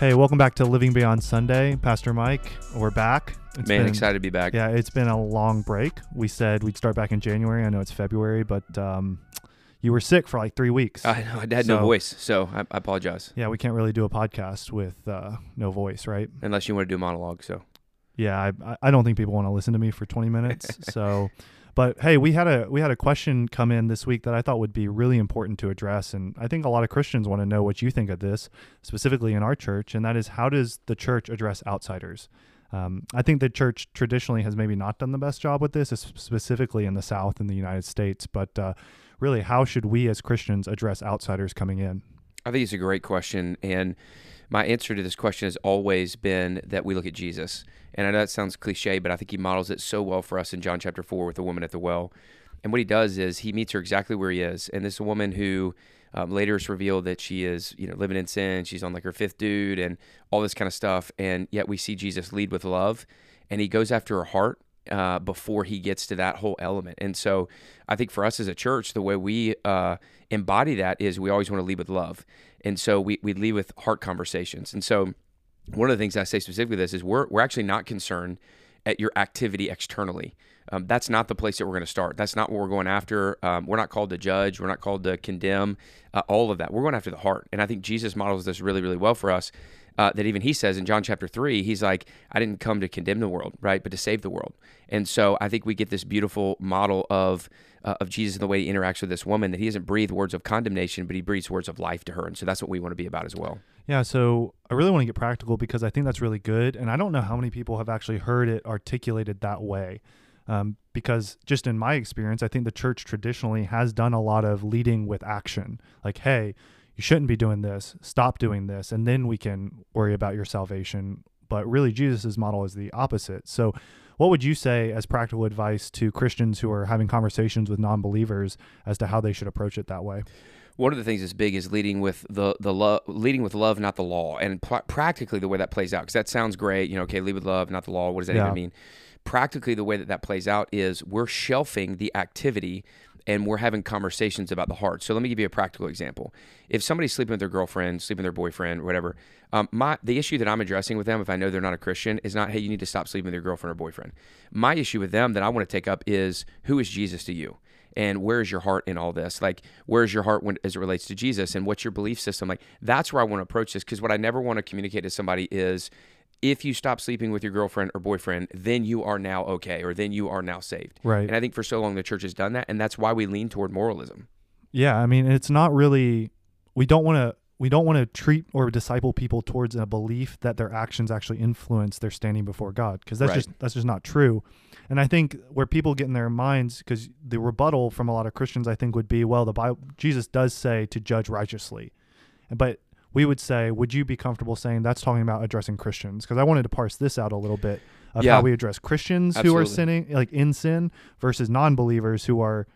Hey, welcome back to Living Beyond Sunday. Pastor Mike, we're back. It's Man, been, excited to be back. Yeah, it's been a long break. We said we'd start back in January. I know it's February, but um, you were sick for like three weeks. I know. I had so, no voice, so I, I, apologize. Yeah, we can't really do a podcast with uh, no voice, right? Unless you want to do a monologue, so. Yeah, I, I don't think people want to listen to me for 20 minutes. so but hey, we had a we had a question come in this week that I thought would be really important to address, and I think a lot of Christians want to know what you think of this, specifically in our church, and that is how does the church address outsiders? Um, I think the church traditionally has maybe not done the best job with this, specifically in the South in the United States. But uh, really, how should we as Christians address outsiders coming in? I think it's a great question, and my answer to this question has always been that we look at Jesus. And I know that sounds cliche, but I think he models it so well for us in John chapter 4 with the woman at the well. And what he does is he meets her exactly where he is. And this woman who um, later is revealed that she is, you know, living in sin. She's on like her fifth dude and all this kind of stuff. And yet we see Jesus lead with love and he goes after her heart uh, before he gets to that whole element. And so I think for us as a church, the way we uh, embody that is we always want to lead with love. And so we, we lead with heart conversations. And so one of the things I say specifically this is we're, we're actually not concerned at your activity externally. Um, that's not the place that we're going to start. That's not what we're going after. Um, we're not called to judge. We're not called to condemn. Uh, all of that. We're going after the heart. And I think Jesus models this really, really well for us. Uh, that even he says in John chapter three, he's like, I didn't come to condemn the world, right, but to save the world. And so I think we get this beautiful model of uh, of Jesus and the way he interacts with this woman that he doesn't breathe words of condemnation, but he breathes words of life to her. And so that's what we want to be about as well. Yeah, so I really want to get practical because I think that's really good. And I don't know how many people have actually heard it articulated that way. Um, because just in my experience, I think the church traditionally has done a lot of leading with action. Like, hey, you shouldn't be doing this, stop doing this, and then we can worry about your salvation. But really, Jesus' model is the opposite. So, what would you say as practical advice to Christians who are having conversations with non believers as to how they should approach it that way? one of the things that's big is leading with the the love, leading with love, not the law, and pr- practically the way that plays out. Because that sounds great, you know. Okay, lead with love, not the law. What does that yeah. even mean? Practically, the way that that plays out is we're shelving the activity and we're having conversations about the heart. So let me give you a practical example. If somebody's sleeping with their girlfriend, sleeping with their boyfriend, whatever, um, my the issue that I'm addressing with them, if I know they're not a Christian, is not hey, you need to stop sleeping with your girlfriend or boyfriend. My issue with them that I want to take up is who is Jesus to you? and where is your heart in all this like where's your heart when as it relates to jesus and what's your belief system like that's where i want to approach this because what i never want to communicate to somebody is if you stop sleeping with your girlfriend or boyfriend then you are now okay or then you are now saved right and i think for so long the church has done that and that's why we lean toward moralism yeah i mean it's not really we don't want to we don't want to treat or disciple people towards a belief that their actions actually influence their standing before God because that's right. just that's just not true. And I think where people get in their minds because the rebuttal from a lot of Christians I think would be well the Bible Jesus does say to judge righteously. But we would say would you be comfortable saying that's talking about addressing Christians because I wanted to parse this out a little bit of yeah. how we address Christians Absolutely. who are sinning like in sin versus non-believers who are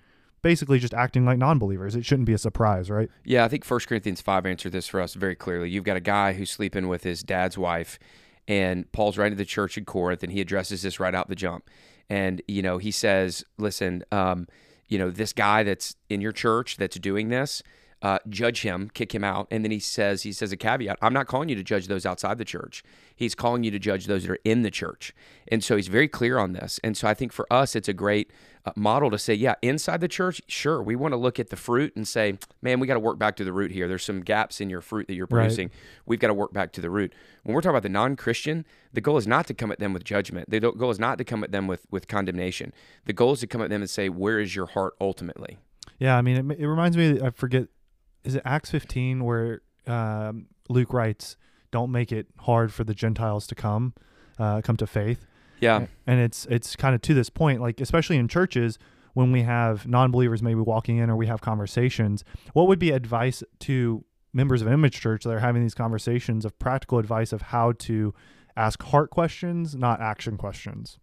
basically just acting like non-believers. It shouldn't be a surprise, right? Yeah, I think 1 Corinthians 5 answered this for us very clearly. You've got a guy who's sleeping with his dad's wife and Paul's writing to the church in Corinth and he addresses this right out the jump. And you know, he says, "Listen, um, you know, this guy that's in your church that's doing this, uh, judge him, kick him out. And then he says, he says a caveat. I'm not calling you to judge those outside the church. He's calling you to judge those that are in the church. And so he's very clear on this. And so I think for us, it's a great uh, model to say, yeah, inside the church, sure, we want to look at the fruit and say, man, we got to work back to the root here. There's some gaps in your fruit that you're producing. Right. We've got to work back to the root. When we're talking about the non-Christian, the goal is not to come at them with judgment. The goal is not to come at them with with condemnation. The goal is to come at them and say, where is your heart ultimately? Yeah, I mean, it, it reminds me. I forget is it Acts 15 where um, Luke writes, "Don't make it hard for the Gentiles to come, uh, come to faith." Yeah, and it's it's kind of to this point, like especially in churches when we have non-believers maybe walking in or we have conversations. What would be advice to members of Image Church that are having these conversations of practical advice of how to ask heart questions, not action questions?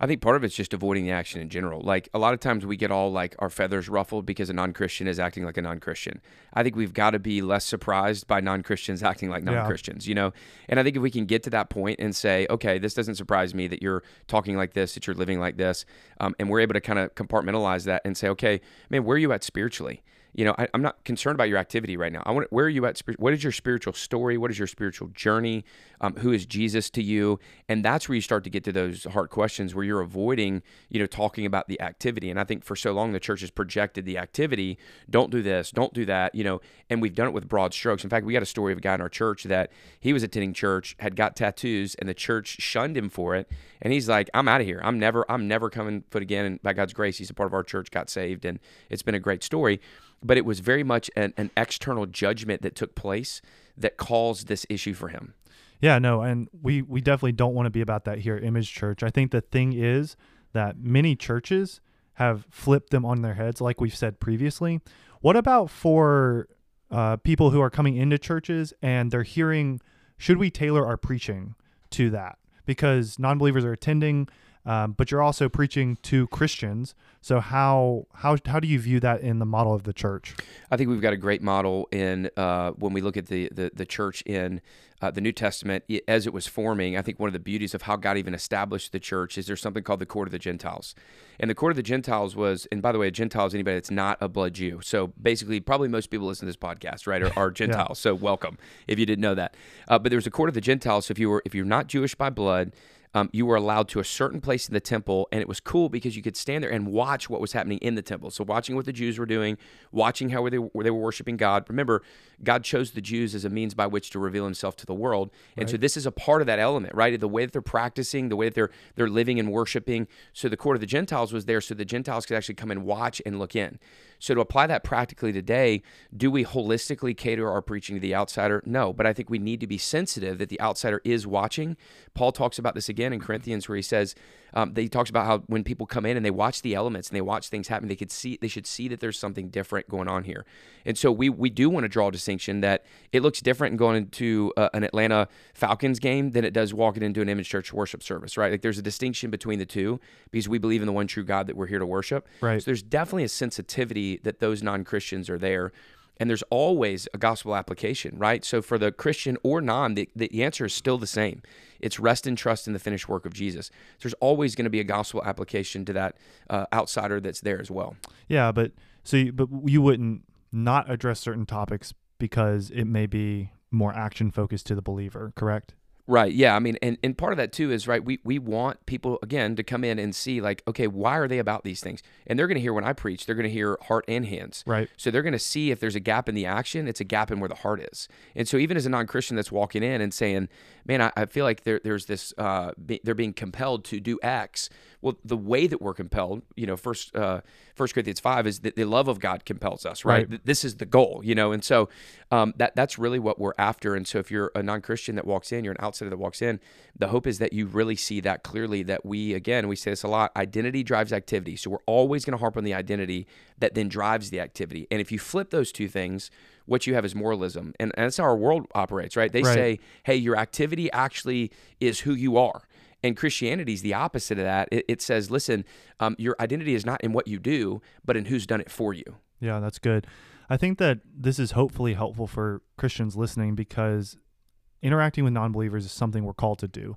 I think part of it's just avoiding the action in general. Like a lot of times we get all like our feathers ruffled because a non-Christian is acting like a non-Christian. I think we've got to be less surprised by non-Christians acting like non-Christians, yeah. you know? And I think if we can get to that point and say, okay, this doesn't surprise me that you're talking like this, that you're living like this, um, and we're able to kind of compartmentalize that and say, okay, man, where are you at spiritually? You know, I, am not concerned about your activity right now. I want where are you at? What is your spiritual story? What is your spiritual journey? Um, who is Jesus to you? And that's where you start to get to those hard questions where you're avoiding, you know, talking about the activity. And I think for so long the church has projected the activity. Don't do this. Don't do that. You know, and we've done it with broad strokes. In fact, we got a story of a guy in our church that he was attending church, had got tattoos, and the church shunned him for it. And he's like, I'm out of here. I'm never, I'm never coming foot again. And by God's grace, he's a part of our church, got saved, and it's been a great story but it was very much an, an external judgment that took place that caused this issue for him. Yeah, no, and we we definitely don't want to be about that here at Image Church. I think the thing is that many churches have flipped them on their heads, like we've said previously. What about for uh, people who are coming into churches and they're hearing, should we tailor our preaching to that? Because non-believers are attending, um, but you're also preaching to Christians. So how how how do you view that in the model of the church? I think we've got a great model in uh, when we look at the the, the church in uh, the New Testament as it was forming. I think one of the beauties of how God even established the church is there's something called the court of the Gentiles, and the court of the Gentiles was. And by the way, a Gentile is anybody that's not a blood Jew. So basically, probably most people listen to this podcast, right, are, are Gentiles. yeah. So welcome if you didn't know that. Uh, but there was a court of the Gentiles. So if you were if you're not Jewish by blood um, you were allowed to a certain place in the temple, and it was cool because you could stand there and watch what was happening in the temple. So, watching what the Jews were doing, watching how they, where they were worshiping God. Remember, God chose the Jews as a means by which to reveal Himself to the world, and right. so this is a part of that element, right? The way that they're practicing, the way that they're they're living and worshiping. So, the court of the Gentiles was there, so the Gentiles could actually come and watch and look in. So, to apply that practically today, do we holistically cater our preaching to the outsider? No, but I think we need to be sensitive that the outsider is watching. Paul talks about this again in Corinthians, where he says, um, that he talks about how when people come in and they watch the elements and they watch things happen, they could see they should see that there's something different going on here. And so we we do want to draw a distinction that it looks different in going into uh, an Atlanta Falcons game than it does walking into an Image Church worship service, right? Like there's a distinction between the two because we believe in the one true God that we're here to worship. Right. So there's definitely a sensitivity that those non Christians are there and there's always a gospel application, right? So for the Christian or non, the, the answer is still the same. It's rest and trust in the finished work of Jesus. There's always going to be a gospel application to that uh, outsider that's there as well. Yeah, but so you, but you wouldn't not address certain topics because it may be more action focused to the believer, correct? Right. Yeah. I mean, and, and part of that too is right. We we want people again to come in and see like, okay, why are they about these things? And they're going to hear when I preach, they're going to hear heart and hands. Right. So they're going to see if there's a gap in the action, it's a gap in where the heart is. And so even as a non Christian that's walking in and saying, man, I, I feel like there, there's this, uh, be, they're being compelled to do X. Well, the way that we're compelled, you know, first uh, First Corinthians five is that the love of God compels us, right? right. This is the goal, you know, and so um, that that's really what we're after. And so if you're a non-Christian that walks in, you're an outsider that walks in, the hope is that you really see that clearly. That we again we say this a lot: identity drives activity. So we're always going to harp on the identity that then drives the activity. And if you flip those two things, what you have is moralism. And, and that's how our world operates, right? They right. say, hey, your activity actually is who you are. And Christianity is the opposite of that. It, it says, listen, um, your identity is not in what you do, but in who's done it for you. Yeah, that's good. I think that this is hopefully helpful for Christians listening because interacting with non believers is something we're called to do.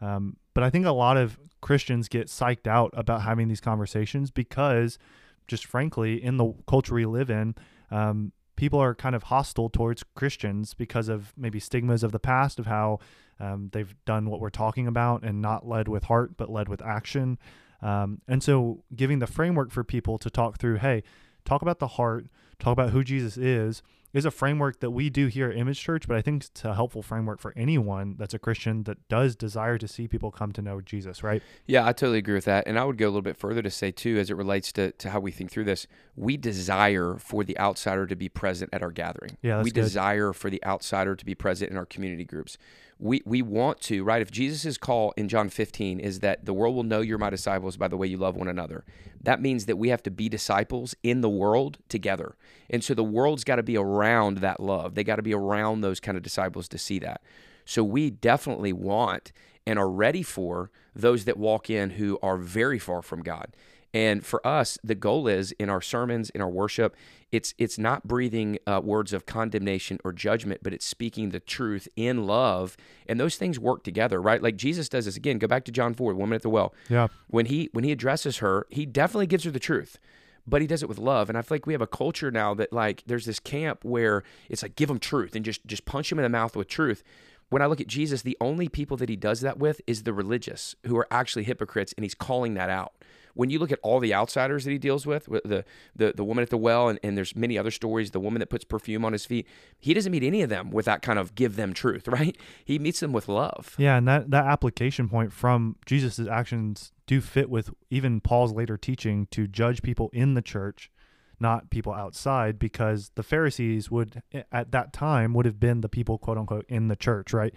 Um, but I think a lot of Christians get psyched out about having these conversations because, just frankly, in the culture we live in, um, people are kind of hostile towards Christians because of maybe stigmas of the past of how um, they've done what we're talking about and not led with heart, but led with action. Um, and so, giving the framework for people to talk through, hey, talk about the heart, talk about who Jesus is, is a framework that we do here at Image Church, but I think it's a helpful framework for anyone that's a Christian that does desire to see people come to know Jesus, right? Yeah, I totally agree with that. And I would go a little bit further to say, too, as it relates to, to how we think through this, we desire for the outsider to be present at our gathering. Yeah, we good. desire for the outsider to be present in our community groups we we want to right if jesus' call in john 15 is that the world will know you're my disciples by the way you love one another that means that we have to be disciples in the world together and so the world's got to be around that love they got to be around those kind of disciples to see that so we definitely want and are ready for those that walk in who are very far from god and for us, the goal is in our sermons, in our worship, it's it's not breathing uh, words of condemnation or judgment, but it's speaking the truth in love, and those things work together, right? Like Jesus does this again. Go back to John four, woman at the well. Yeah. When he when he addresses her, he definitely gives her the truth, but he does it with love. And I feel like we have a culture now that like there's this camp where it's like give them truth and just just punch him in the mouth with truth. When I look at Jesus, the only people that he does that with is the religious who are actually hypocrites, and he's calling that out when you look at all the outsiders that he deals with, the the the woman at the well, and, and there's many other stories, the woman that puts perfume on his feet, he doesn't meet any of them with that kind of give them truth, right? He meets them with love. Yeah, and that that application point from Jesus' actions do fit with even Paul's later teaching to judge people in the church, not people outside, because the Pharisees would at that time would have been the people quote unquote in the church, right?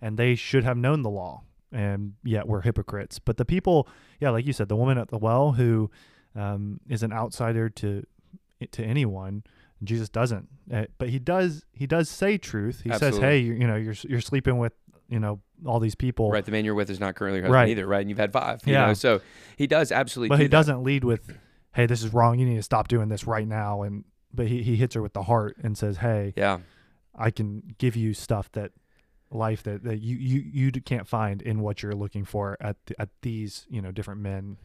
And they should have known the law and yet we're hypocrites. But the people, yeah, like you said, the woman at the well who um, is an outsider to to anyone, Jesus doesn't. Uh, but he does. He does say truth. He Absolutely. says, "Hey, you, you know, you're you're sleeping with." You know all these people. Right, the man you're with is not currently your husband right. either, right? And you've had five. yeah. Know? So he does absolutely. But do he that. doesn't lead with, "Hey, this is wrong. You need to stop doing this right now." And but he he hits her with the heart and says, "Hey, yeah, I can give you stuff that life that, that you, you you can't find in what you're looking for at the, at these you know different men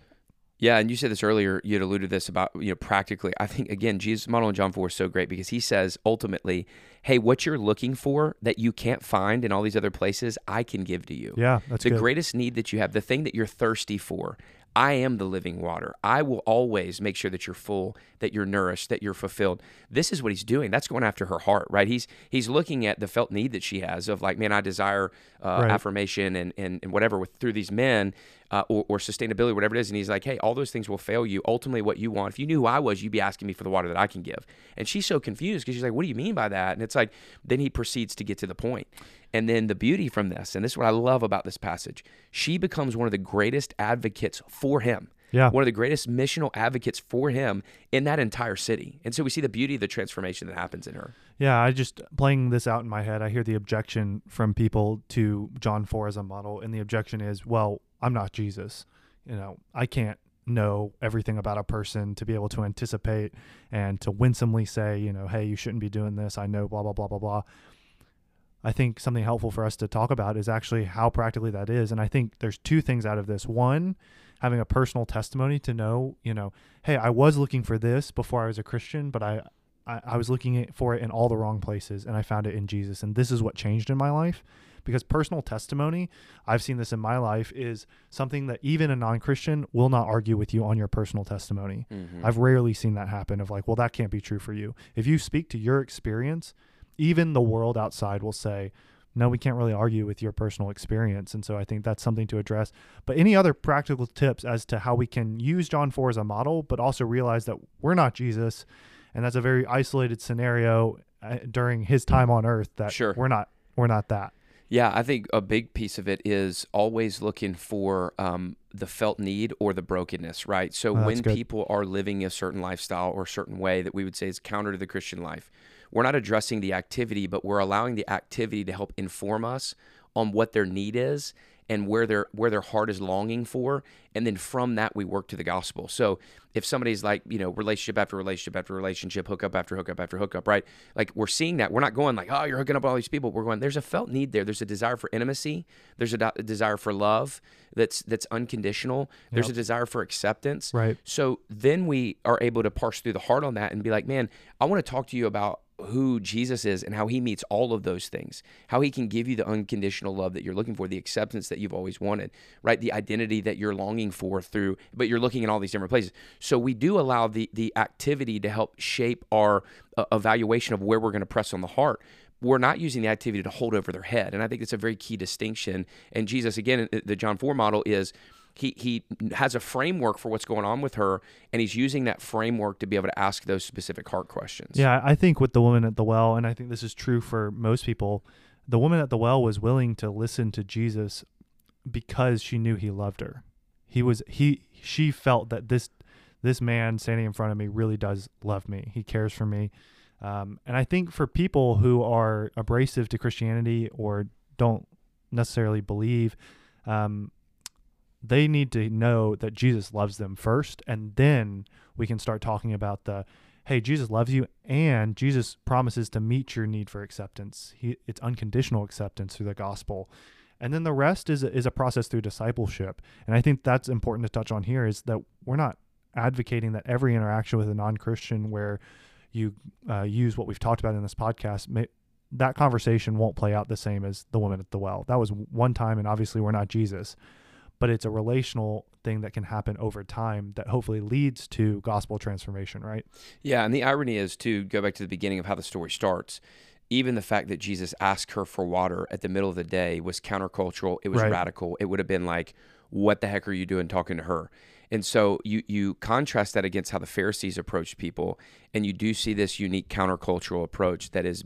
yeah, and you said this earlier. You had alluded to this about you know practically. I think again, Jesus' model in John four is so great because he says ultimately, "Hey, what you're looking for that you can't find in all these other places, I can give to you." Yeah, that's the good. greatest need that you have, the thing that you're thirsty for. I am the living water. I will always make sure that you're full, that you're nourished, that you're fulfilled. This is what he's doing. That's going after her heart, right? He's he's looking at the felt need that she has of like, man, I desire uh, right. affirmation and, and and whatever with through these men uh, or, or, sustainability, whatever it is. And he's like, hey, all those things will fail you. Ultimately, what you want, if you knew who I was, you'd be asking me for the water that I can give. And she's so confused because she's like, what do you mean by that? And it's like, then he proceeds to get to the point. And then the beauty from this, and this is what I love about this passage, she becomes one of the greatest advocates for him. Yeah. One of the greatest missional advocates for him in that entire city. And so we see the beauty of the transformation that happens in her. Yeah, I just playing this out in my head, I hear the objection from people to John 4 as a model. And the objection is, well, I'm not Jesus. You know, I can't know everything about a person to be able to anticipate and to winsomely say, you know, hey, you shouldn't be doing this. I know, blah, blah, blah, blah, blah. I think something helpful for us to talk about is actually how practically that is. And I think there's two things out of this. One, having a personal testimony to know, you know, hey, I was looking for this before I was a Christian, but I, I, I was looking for it in all the wrong places and I found it in Jesus. And this is what changed in my life. Because personal testimony, I've seen this in my life, is something that even a non Christian will not argue with you on your personal testimony. Mm-hmm. I've rarely seen that happen of like, well, that can't be true for you. If you speak to your experience, even the world outside will say, no, we can't really argue with your personal experience. And so I think that's something to address. But any other practical tips as to how we can use John 4 as a model, but also realize that we're not Jesus. And that's a very isolated scenario uh, during his time on earth that sure. we're not we're not that. Yeah, I think a big piece of it is always looking for um, the felt need or the brokenness, right? So oh, when good. people are living a certain lifestyle or a certain way that we would say is counter to the Christian life, we're not addressing the activity, but we're allowing the activity to help inform us on what their need is and where their where their heart is longing for and then from that we work to the gospel. So if somebody's like you know relationship after relationship after relationship hookup after hookup after hookup right? Like we're seeing that. We're not going like oh you're hooking up all these people. We're going there's a felt need there. There's a desire for intimacy. There's a, de- a desire for love that's that's unconditional. There's yep. a desire for acceptance. Right. So then we are able to parse through the heart on that and be like man i want to talk to you about who Jesus is and how he meets all of those things, how he can give you the unconditional love that you're looking for, the acceptance that you've always wanted, right? The identity that you're longing for through, but you're looking in all these different places. So we do allow the the activity to help shape our uh, evaluation of where we're going to press on the heart. We're not using the activity to hold over their head, and I think it's a very key distinction. And Jesus, again, the John four model is he he has a framework for what's going on with her and he's using that framework to be able to ask those specific heart questions. Yeah i think with the woman at the well and i think this is true for most people the woman at the well was willing to listen to jesus because she knew he loved her. He was he she felt that this this man standing in front of me really does love me. He cares for me. Um, and i think for people who are abrasive to christianity or don't necessarily believe um, they need to know that Jesus loves them first, and then we can start talking about the hey, Jesus loves you, and Jesus promises to meet your need for acceptance. He, it's unconditional acceptance through the gospel. And then the rest is is a process through discipleship. And I think that's important to touch on here is that we're not advocating that every interaction with a non-Christian where you uh, use what we've talked about in this podcast, may, that conversation won't play out the same as the woman at the well. That was one time, and obviously we're not Jesus, but it's a relational thing that can happen over time that hopefully leads to gospel transformation, right? Yeah, and the irony is to go back to the beginning of how the story starts. Even the fact that Jesus asked her for water at the middle of the day was countercultural. It was Right. radical. It would have been like, "What the heck are you doing talking to her?" And so you you contrast that against how the Pharisees approached people, and you do see this unique countercultural approach that is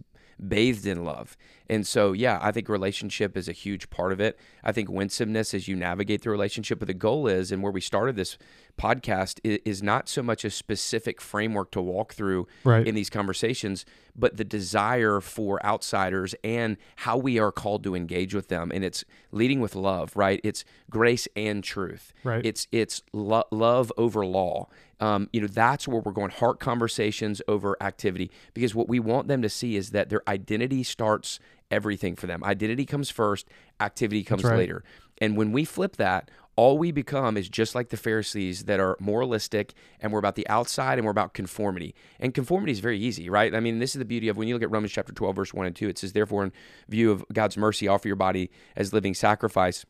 bathed in love. And so, yeah, I think relationship is a huge part of it. I think winsomeness as you navigate the relationship, but the goal is, and where we started this podcast, is, not so much a specific framework to walk through Right. in these conversations, but the desire for outsiders and how we are called to engage with them. And it's leading with love, right? It's grace and truth. Right. It's it's lo- love over law. Um, you know, that's where we're going. Heart conversations over activity, because what we want them to see is that their identity starts everything for them. Identity comes first, activity comes right. later. And when we flip that, all we become is just like the Pharisees that are moralistic and we're about the outside and we're about conformity. And conformity is very easy, right? I mean, this is the beauty of when you look at Romans chapter 12, verse 1 and 2, it says, Therefore, in view of God's mercy, offer your body as living sacrifice.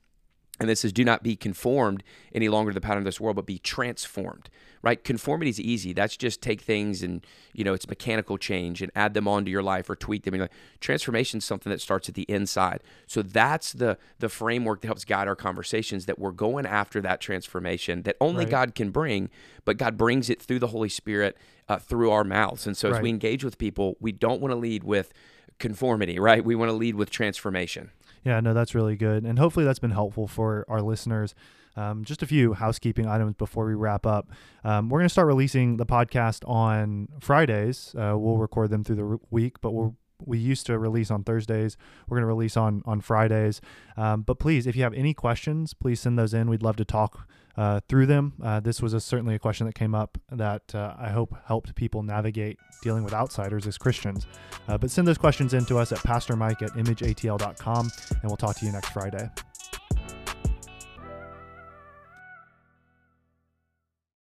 And this says, do not be conformed any longer to the pattern of this world, but be transformed. Right? Conformity is easy. That's just take things and you know it's mechanical change and add them onto your life or tweak them. And like, transformation is something that starts at the inside. So that's the the framework that helps guide our conversations. That we're going after that transformation that only Right. God can bring, but God brings it through the Holy Spirit uh, through our mouths. And so as we engage with people, we don't want to lead with conformity, right? We want to lead with transformation. Yeah, no, that's really good. And hopefully that's been helpful for our listeners. Um, just a few housekeeping items before we wrap up. Um, we're going to start releasing the podcast on Fridays. Uh, we'll record them through the week, but we're we used to release on Thursdays. We're going to release on on Fridays. Um, but please, if you have any questions, please send those in. We'd love to talk uh, through them. Uh, this was a, certainly a question that came up that uh, I hope helped people navigate dealing with outsiders as Christians. Uh, but send those questions in to us at pastormike at imageatl.com, and we'll talk to you next Friday.